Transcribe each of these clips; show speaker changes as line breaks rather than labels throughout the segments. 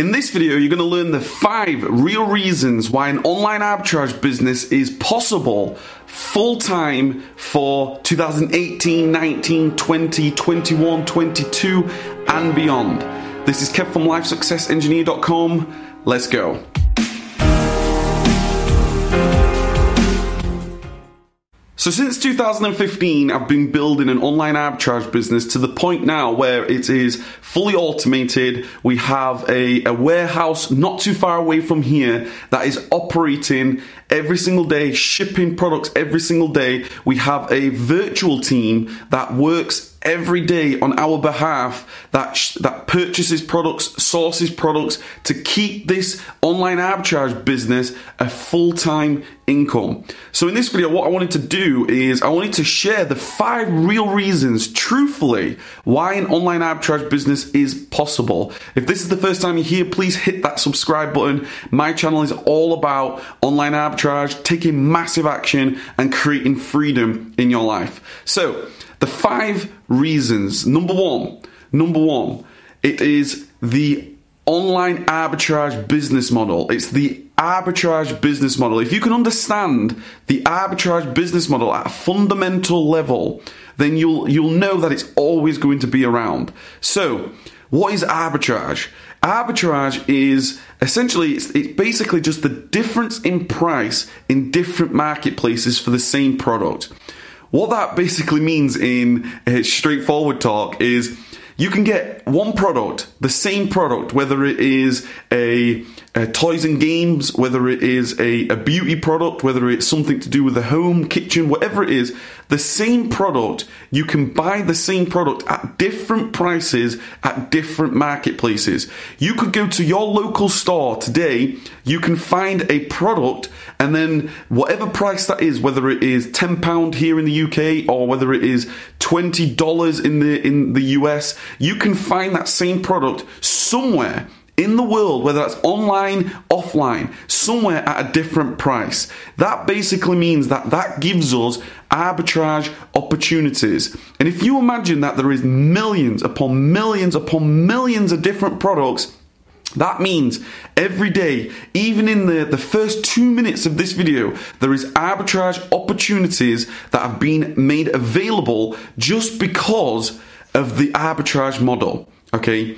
In this video, you're going to learn the five real reasons why an online arbitrage business is possible full time for 2018, 19, 20, 21, 22, and beyond. This is Kev from LifeSuccessEngineer.com. Let's go. So since 2015, I've been building an online arbitrage business to the point now where it is fully automated. We have a, a, warehouse not too far away from here that is operating every single day, shipping products every single day. We have a virtual team that works every day on our behalf that sh- that purchases products, sources products to keep this online arbitrage business a full-time income. So in this video what I wanted to do is I wanted to share the five real reasons truthfully why an online arbitrage business is possible. If this is the first time you're here, please hit that subscribe button. My channel is all about online arbitrage, taking massive action and creating freedom in your life. So, the five reasons. Number one, number one, it is the online arbitrage business model. It's the arbitrage business model. If you can understand the arbitrage business model at a fundamental level, then you'll you'll know that it's always going to be around. So, what is arbitrage? Arbitrage is essentially it's, it's, basically just the difference in price in different marketplaces for the same product. What that basically means in uh, straightforward talk is you can get one product, the same product, whether it is a, a toys and games, whether it is a, a beauty product, whether it's something to do with the home, kitchen, whatever it is, the same product, you can buy the same product at different prices at different marketplaces. You could go to your local store today, you can find a product, and then whatever price that is, whether it is £10 here in the UK or whether it is $20 in the in the US, you can find that same product somewhere in the world, whether that's online, offline, somewhere at a different price. That basically means that that gives us arbitrage opportunities. And if you imagine that there is millions upon millions upon millions of different products, that means every day, even in the, the first two minutes of this video, there is arbitrage opportunities that have been made available just because of the arbitrage model. Okay?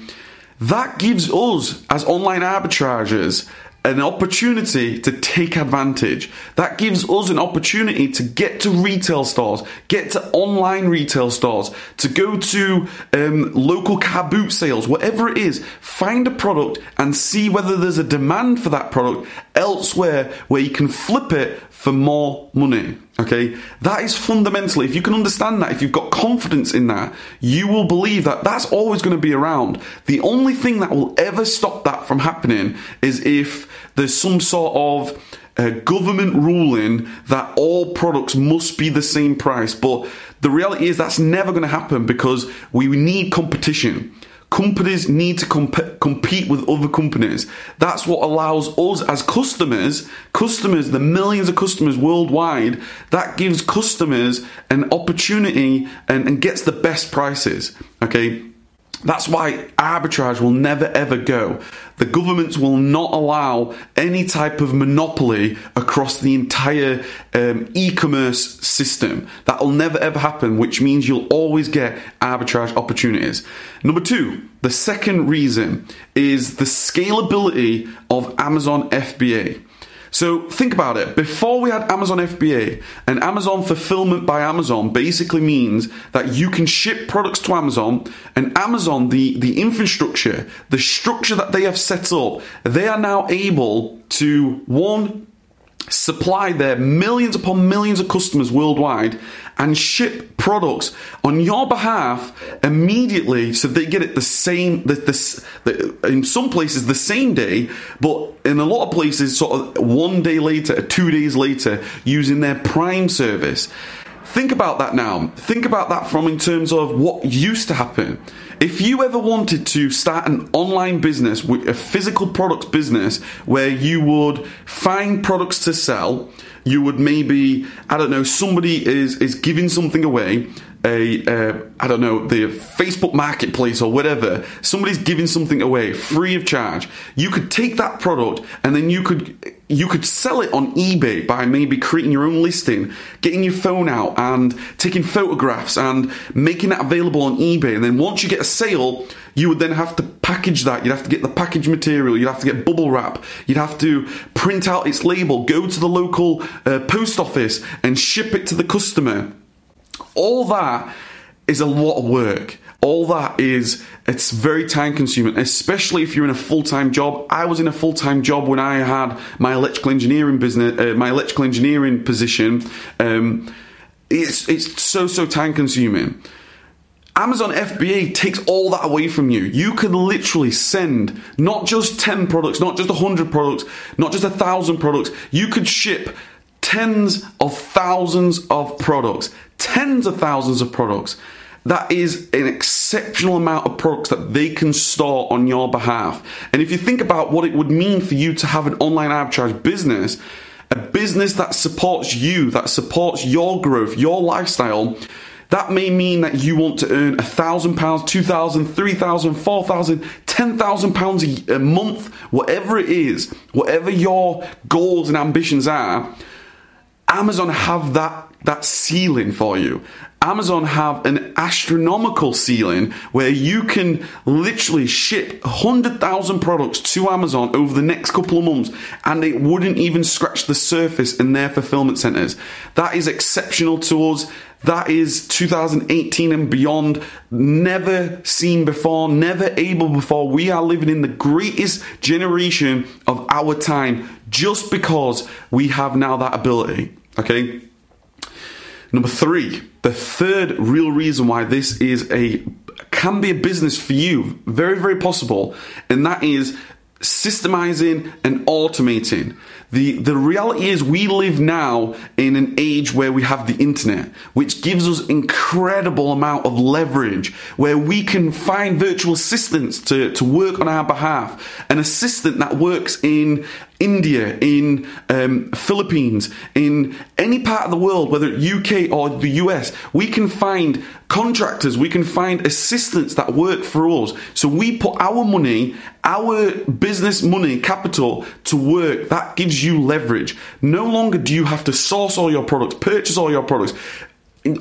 That gives us, as online arbitragers, an opportunity to take advantage. That gives us an opportunity to get to retail stores, get to online retail stores, to go to um, local car boot sales, whatever it is. Find a product and see whether there's a demand for that product elsewhere where you can flip it for more money. Okay, that is fundamentally, if you can understand that, if you've got confidence in that, you will believe that that's always going to be around. The only thing that will ever stop that from happening is if there's some sort of uh, government ruling that all products must be the same price. But the reality is that's never going to happen because we need competition. Companies need to comp- compete with other companies. That's what allows us as customers, customers, the millions of customers worldwide, that gives customers an opportunity and, and gets the best prices. Okay, that's why arbitrage will never ever go. The governments will not allow any type of monopoly across the entire um, e commerce system. That will never ever happen, which means you'll always get arbitrage opportunities. Number two, the second reason is the scalability of Amazon FBA. So think about it. Before we had Amazon FBA and Amazon fulfillment by Amazon basically means that you can ship products to Amazon and Amazon, the, the infrastructure, the structure that they have set up, they are now able to one, supply their millions upon millions of customers worldwide and ship products on your behalf immediately so they get it the same the, the, the, in some places the same day but in a lot of places sort of one day later two days later using their prime service. Think about that now. Think about that from in terms of what used to happen if you ever wanted to start an online business a physical products business where you would find products to sell you would maybe I don't know somebody is is giving something away a uh, I don't know the Facebook Marketplace or whatever, somebody's giving something away free of charge. You could take that product and then you could you could sell it on eBay by maybe creating your own listing, getting your phone out and taking photographs and making that available on eBay. And then once you get a sale, you would then have to package that. You'd have to get the package material. You'd have to get bubble wrap. You'd have to print out its label, go to the local uh, post office and ship it to the customer. All that is a lot of work all that is it's very time consuming especially if you're in a full-time job i was in a full-time job when i had my electrical engineering business uh, my electrical engineering position um, it's it's so so time consuming Amazon FBA takes all that away from you. You can literally send not just 10 products, not just 100 products, not just a thousand products. You could ship tens of thousands of products, tens of thousands of products that is an exceptional amount of products that they can store on your behalf. And if you think about what it would mean for you to have an online arbitrage business, a business that supports you, that supports your growth, your lifestyle, that may mean that you want to earn a thousand pounds, two thousand, three thousand, four thousand, ten thousand pounds a month, whatever it is, whatever your goals and ambitions are. Amazon have that that ceiling for you. Amazon have an astronomical ceiling where you can literally ship 100,000 products to Amazon over the next couple of months and it wouldn't even scratch the surface in their fulfillment centers. That is exceptional to us. That is 2018 and beyond. Never seen before, never able before. We are living in the greatest generation of our time just because we have now that ability. Okay? Number three, the third real reason why this is a can be a business for you, very, very possible, and that is systemizing and automating. The, the reality is we live now in an age where we have the internet, which gives us incredible amount of leverage, where we can find virtual assistants to, to work on our behalf. An assistant that works in India, in um, Philippines, in any part of the world, whether UK or the US, we can find contractors, we can find assistants that work for us. So we put our money, our business money, capital to work. That gives you leverage. No longer do you have to source all your products, purchase all your products.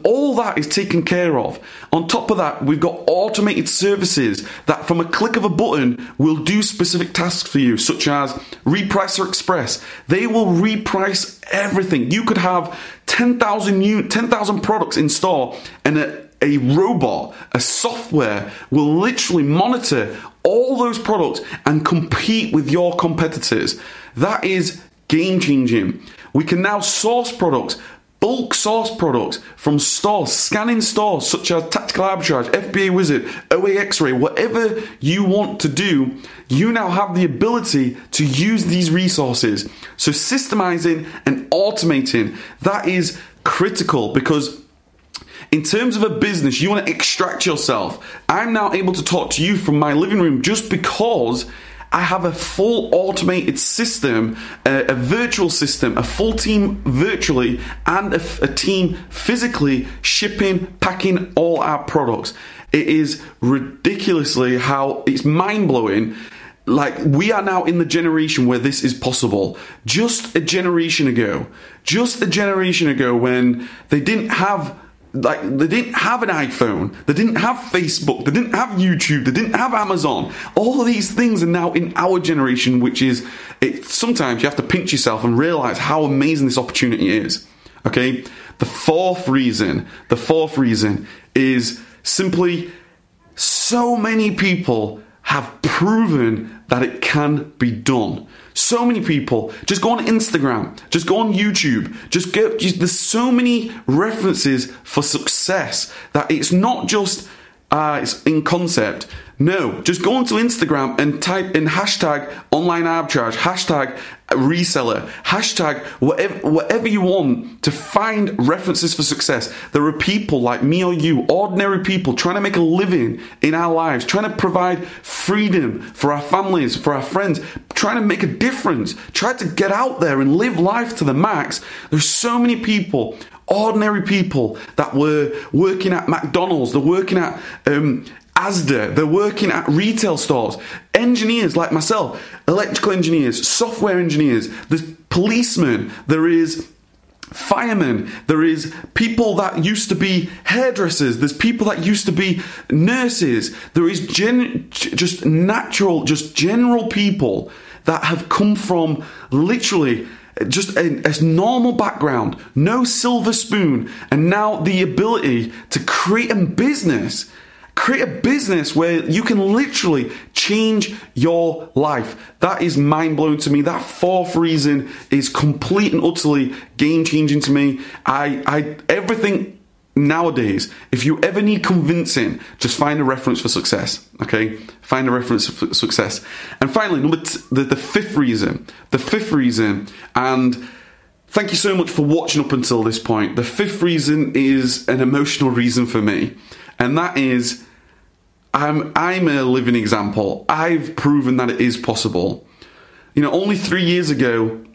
All that is taken care of. On top of that, we've got automated services that, from a click of a button, will do specific tasks for you, such as Repricer Express. They will reprice everything. You could have 10,000 new 10,000 products in store, and a, a robot, a software, will literally monitor all those products and compete with your competitors. That is game changing. We can now source products bulk source products from stores, scanning stores such as Tactical Arbitrage, FBA Wizard, OA X-Ray, whatever you want to do, you now have the ability to use these resources. So systemizing and automating, that is critical because in terms of a business, you want to extract yourself. I'm now able to talk to you from my living room just because I have a full automated system, a, a virtual system, a full team virtually, and a, a team physically shipping, packing all our products. It is ridiculously how it's mind blowing like we are now in the generation where this is possible just a generation ago just a generation ago when they didn't have like they didn't have an iPhone, they didn't have Facebook, they didn't have YouTube, they didn't have Amazon. All these things are now in our generation, which is it. Sometimes you have to pinch yourself and realize how amazing this opportunity is. Okay, the fourth reason, the fourth reason is simply so many people have proven that it can be done. So many people just go on Instagram, just go on YouTube, just go. Just, there's so many references for success that it's not just uh, it's in concept. No, just go onto Instagram and type in hashtag online arbitrage, hashtag reseller, hashtag whatever, whatever you want to find references for success. There are people like me or you, ordinary people, trying to make a living in our lives, trying to provide freedom for our families, for our friends, trying to make a difference, try to get out there and live life to the max. There's so many people ordinary people that were working at McDonald's, they're working at um, Asda, they're working at retail stores, engineers like myself, electrical engineers, software engineers, there's policemen, there is firemen, there is people that used to be hairdressers, there's people that used to be nurses, there is gen- just natural, just general people that have come from literally just a, a, normal background, no silver spoon, and now the ability to create a business Create a business where you can literally change your life. That is mind blowing to me. That fourth reason is complete and utterly game changing to me. I, I, everything nowadays, if you ever need convincing, just find a reference for success. Okay, find a reference for success. And finally, number t- the, the fifth reason, the fifth reason, and thank you so much for watching up until this point. The fifth reason is an emotional reason for me and that is I'm I'm a living example. I've proven that it is possible. You know, only 3 years ago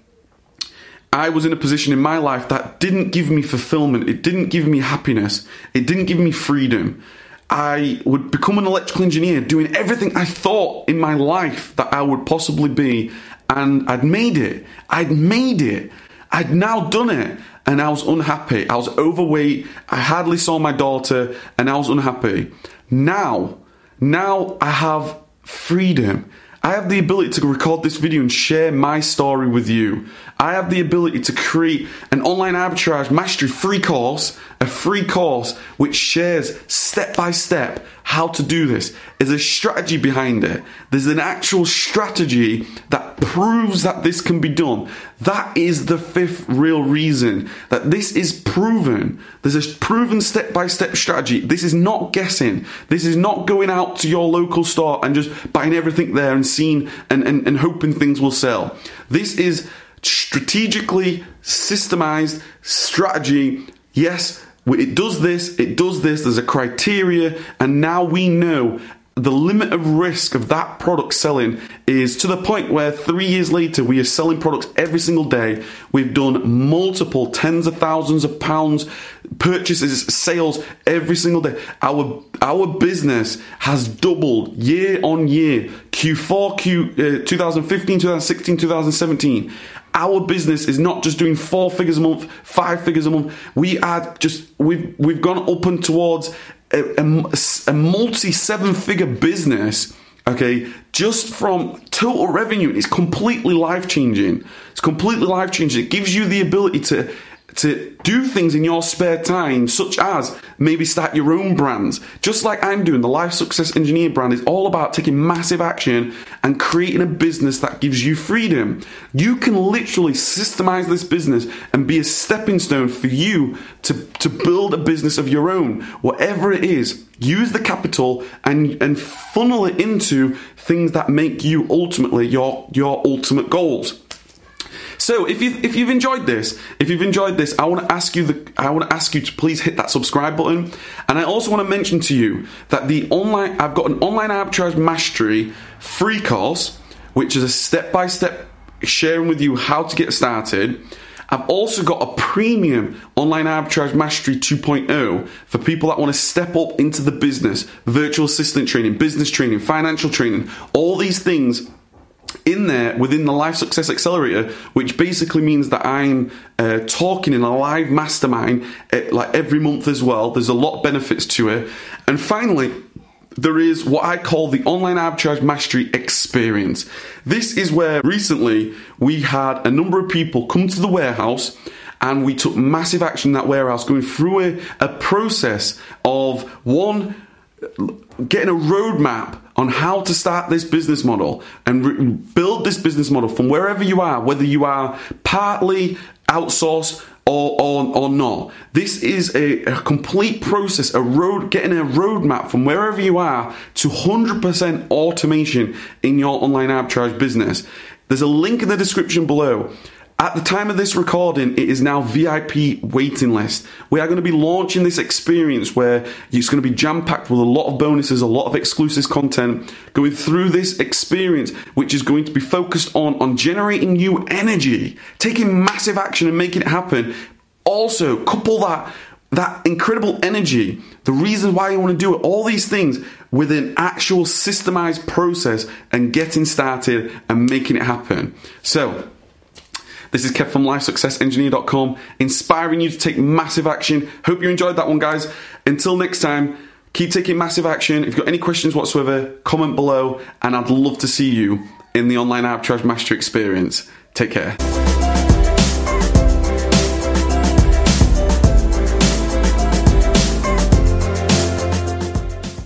I was in a position in my life that didn't give me fulfillment, it didn't give me happiness, it didn't give me freedom. I would become an electrical engineer doing everything I thought in my life that I would possibly be and I'd made it. I'd made it. I'd now done it and I was unhappy. I was overweight. I hardly saw my daughter and I was unhappy. Now, now I have freedom. I have the ability to record this video and share my story with you. I have the ability to create an online arbitrage mastery free course, a free course which shares step by step how to do this. There's a strategy behind it. There's an actual strategy that proves that this can be done. That is the fifth real reason that this is proven. There's a proven step by step strategy. This is not guessing. This is not going out to your local store and just buying everything there and seeing and, and, and hoping things will sell. This is strategically systemized strategy. Yes, it does this, it does this, there's a criteria, and now we know the limit of risk of that product selling is to the point where three years later we are selling products every single day. We've done multiple tens of thousands of pounds purchases, sales every single day. Our our business has doubled year on year. Q4, Q uh, 2015, 2016, 2017 our business is not just doing four figures a month, five figures a month. We are just we've we've gone up and towards a, a, a multi seven figure business. Okay, just from total revenue, it's completely life changing. It's completely life changing. It gives you the ability to to do things in your spare time, such as maybe start your own brands. Just like I'm doing, the Life Success Engineer brand is all about taking massive action and creating a business that gives you freedom. You can literally systemize this business and be a stepping stone for you to, to build a business of your own, whatever it is. Use the capital and, and funnel it into things that make you ultimately your, your ultimate goals. So if you if you've enjoyed this, if you've enjoyed this, I want to ask you the I want to ask you to please hit that subscribe button, and I also want to mention to you that the online I've got an online arbitrage mastery free course, which is a step by step sharing with you how to get started. I've also got a premium online arbitrage mastery 2.0 for people that want to step up into the business, virtual assistant training, business training, financial training, all these things in there within the Life Success Accelerator, which basically means that I'm uh, talking in a live mastermind uh, like every month as well. There's a lot of benefits to it. And finally, there is what I call the online arbitrage mastery experience. This is where recently we had a number of people come to the warehouse and we took massive action in that warehouse, going through a, a process of one, getting a roadmap on how to start this business model and re- build this business model from wherever you are, whether you are partly outsourced or, or, or not. This is a, a, complete process, a road, getting a roadmap from wherever you are to 100% automation in your online arbitrage business. There's a link in the description below. At the time of this recording, it is now VIP waiting list. We are going to be launching this experience where it's going to be jam packed with a lot of bonuses, a lot of exclusive content, going through this experience, which is going to be focused on, on generating new energy, taking massive action and making it happen Also, couple that that incredible energy, the reasons why you want to do it, all these things with an actual systemized process and getting started and making it happen. So, this is Kev from LifeSuccessEngineer.com, inspiring you to take massive action. Hope you enjoyed that one, guys. Until next time, keep taking massive action. If you've got any questions whatsoever, comment below, and I'd love to see you in the Online Arbitrage master Experience. Take care.